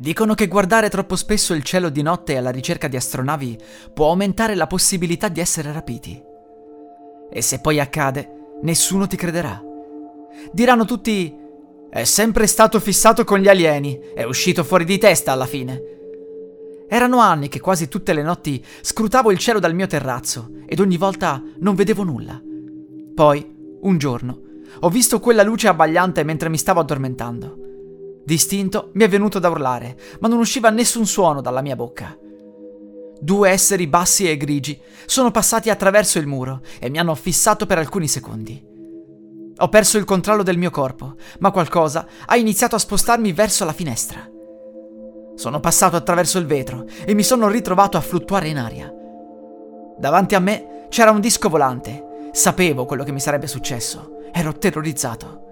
Dicono che guardare troppo spesso il cielo di notte alla ricerca di astronavi può aumentare la possibilità di essere rapiti. E se poi accade, nessuno ti crederà. Diranno tutti: è sempre stato fissato con gli alieni, è uscito fuori di testa alla fine. Erano anni che quasi tutte le notti scrutavo il cielo dal mio terrazzo ed ogni volta non vedevo nulla. Poi, un giorno, ho visto quella luce abbagliante mentre mi stavo addormentando. Distinto mi è venuto da urlare, ma non usciva nessun suono dalla mia bocca. Due esseri bassi e grigi sono passati attraverso il muro e mi hanno fissato per alcuni secondi. Ho perso il controllo del mio corpo, ma qualcosa ha iniziato a spostarmi verso la finestra. Sono passato attraverso il vetro e mi sono ritrovato a fluttuare in aria. Davanti a me c'era un disco volante. Sapevo quello che mi sarebbe successo. Ero terrorizzato.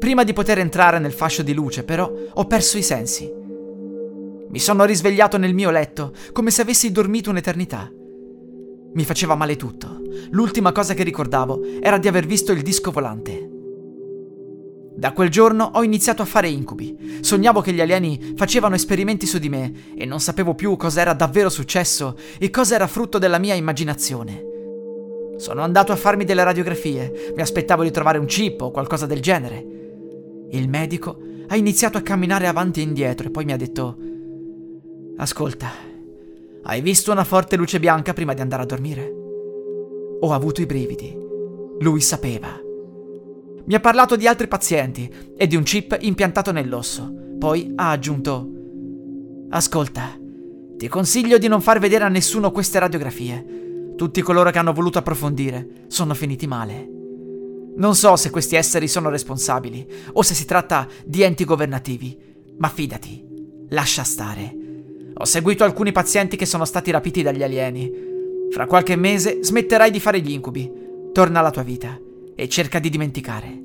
Prima di poter entrare nel fascio di luce, però, ho perso i sensi. Mi sono risvegliato nel mio letto, come se avessi dormito un'eternità. Mi faceva male tutto. L'ultima cosa che ricordavo era di aver visto il disco volante. Da quel giorno ho iniziato a fare incubi. Sognavo che gli alieni facevano esperimenti su di me e non sapevo più cosa era davvero successo e cosa era frutto della mia immaginazione. Sono andato a farmi delle radiografie, mi aspettavo di trovare un chip o qualcosa del genere. Il medico ha iniziato a camminare avanti e indietro e poi mi ha detto Ascolta, hai visto una forte luce bianca prima di andare a dormire? Ho avuto i brividi. Lui sapeva. Mi ha parlato di altri pazienti e di un chip impiantato nell'osso. Poi ha aggiunto Ascolta, ti consiglio di non far vedere a nessuno queste radiografie. Tutti coloro che hanno voluto approfondire sono finiti male. Non so se questi esseri sono responsabili o se si tratta di enti governativi, ma fidati, lascia stare. Ho seguito alcuni pazienti che sono stati rapiti dagli alieni. Fra qualche mese smetterai di fare gli incubi, torna alla tua vita e cerca di dimenticare.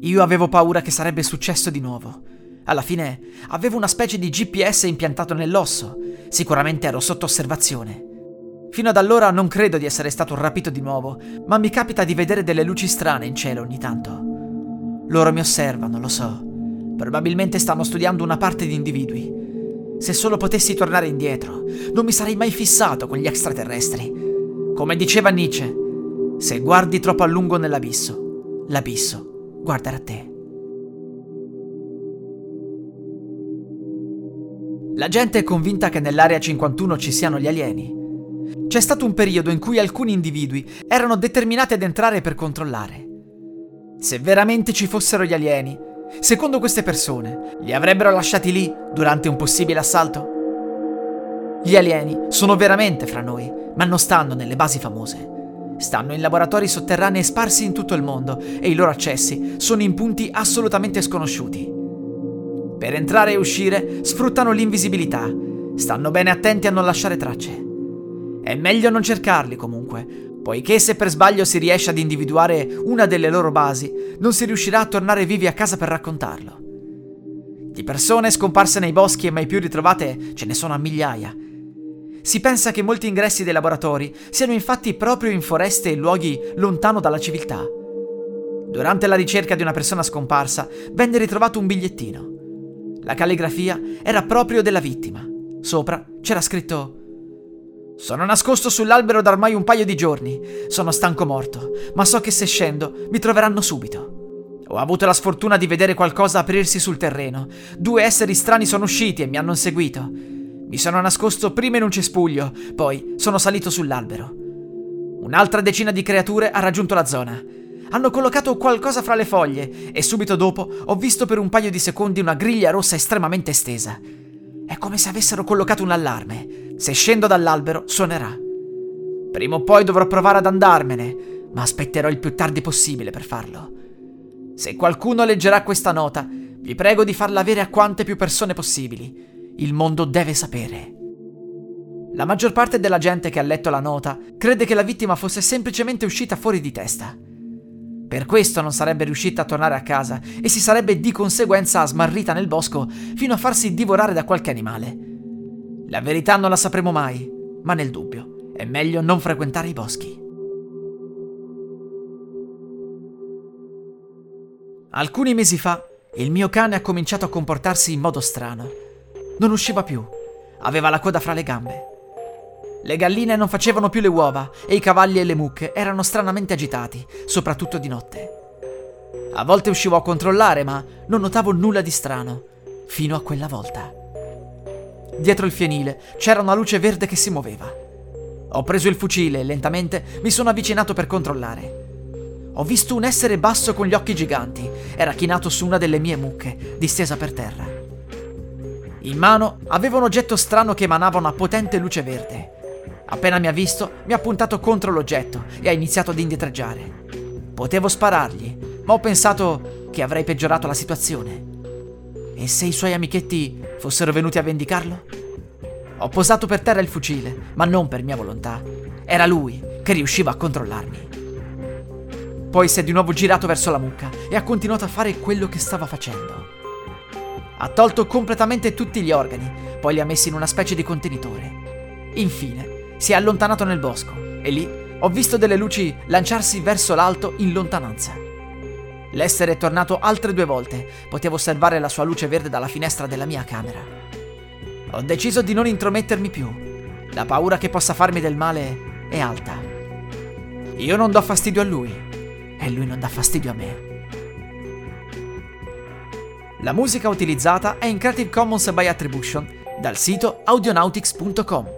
Io avevo paura che sarebbe successo di nuovo. Alla fine avevo una specie di GPS impiantato nell'osso. Sicuramente ero sotto osservazione. Fino ad allora non credo di essere stato rapito di nuovo, ma mi capita di vedere delle luci strane in cielo ogni tanto. Loro mi osservano, lo so. Probabilmente stanno studiando una parte di individui. Se solo potessi tornare indietro, non mi sarei mai fissato con gli extraterrestri. Come diceva Nietzsche, se guardi troppo a lungo nell'abisso, l'abisso guarderà te. La gente è convinta che nell'area 51 ci siano gli alieni. C'è stato un periodo in cui alcuni individui erano determinati ad entrare per controllare. Se veramente ci fossero gli alieni, secondo queste persone, li avrebbero lasciati lì durante un possibile assalto? Gli alieni sono veramente fra noi, ma non stanno nelle basi famose. Stanno in laboratori sotterranei sparsi in tutto il mondo e i loro accessi sono in punti assolutamente sconosciuti. Per entrare e uscire sfruttano l'invisibilità. Stanno bene attenti a non lasciare tracce. È meglio non cercarli comunque, poiché se per sbaglio si riesce ad individuare una delle loro basi, non si riuscirà a tornare vivi a casa per raccontarlo. Di persone scomparse nei boschi e mai più ritrovate ce ne sono a migliaia. Si pensa che molti ingressi dei laboratori siano infatti proprio in foreste e luoghi lontano dalla civiltà. Durante la ricerca di una persona scomparsa venne ritrovato un bigliettino. La calligrafia era proprio della vittima. Sopra c'era scritto sono nascosto sull'albero da ormai un paio di giorni. Sono stanco morto, ma so che se scendo mi troveranno subito. Ho avuto la sfortuna di vedere qualcosa aprirsi sul terreno. Due esseri strani sono usciti e mi hanno inseguito. Mi sono nascosto prima in un cespuglio, poi sono salito sull'albero. Un'altra decina di creature ha raggiunto la zona. Hanno collocato qualcosa fra le foglie e subito dopo ho visto per un paio di secondi una griglia rossa estremamente estesa. È come se avessero collocato un allarme. Se scendo dall'albero, suonerà. Prima o poi dovrò provare ad andarmene, ma aspetterò il più tardi possibile per farlo. Se qualcuno leggerà questa nota, vi prego di farla avere a quante più persone possibili. Il mondo deve sapere. La maggior parte della gente che ha letto la nota crede che la vittima fosse semplicemente uscita fuori di testa. Per questo non sarebbe riuscita a tornare a casa e si sarebbe di conseguenza smarrita nel bosco fino a farsi divorare da qualche animale. La verità non la sapremo mai, ma nel dubbio è meglio non frequentare i boschi. Alcuni mesi fa il mio cane ha cominciato a comportarsi in modo strano. Non usciva più, aveva la coda fra le gambe. Le galline non facevano più le uova e i cavalli e le mucche erano stranamente agitati, soprattutto di notte. A volte uscivo a controllare, ma non notavo nulla di strano, fino a quella volta. Dietro il fienile c'era una luce verde che si muoveva. Ho preso il fucile e lentamente mi sono avvicinato per controllare. Ho visto un essere basso con gli occhi giganti. Era chinato su una delle mie mucche, distesa per terra. In mano aveva un oggetto strano che emanava una potente luce verde. Appena mi ha visto, mi ha puntato contro l'oggetto e ha iniziato ad indietreggiare. Potevo sparargli, ma ho pensato che avrei peggiorato la situazione. E se i suoi amichetti fossero venuti a vendicarlo? Ho posato per terra il fucile, ma non per mia volontà. Era lui che riusciva a controllarmi. Poi si è di nuovo girato verso la mucca e ha continuato a fare quello che stava facendo. Ha tolto completamente tutti gli organi, poi li ha messi in una specie di contenitore. Infine, si è allontanato nel bosco e lì ho visto delle luci lanciarsi verso l'alto in lontananza. L'essere è tornato altre due volte. Potevo osservare la sua luce verde dalla finestra della mia camera. Ho deciso di non intromettermi più. La paura che possa farmi del male è alta. Io non do fastidio a lui e lui non dà fastidio a me. La musica utilizzata è in Creative Commons by Attribution dal sito audionautics.com.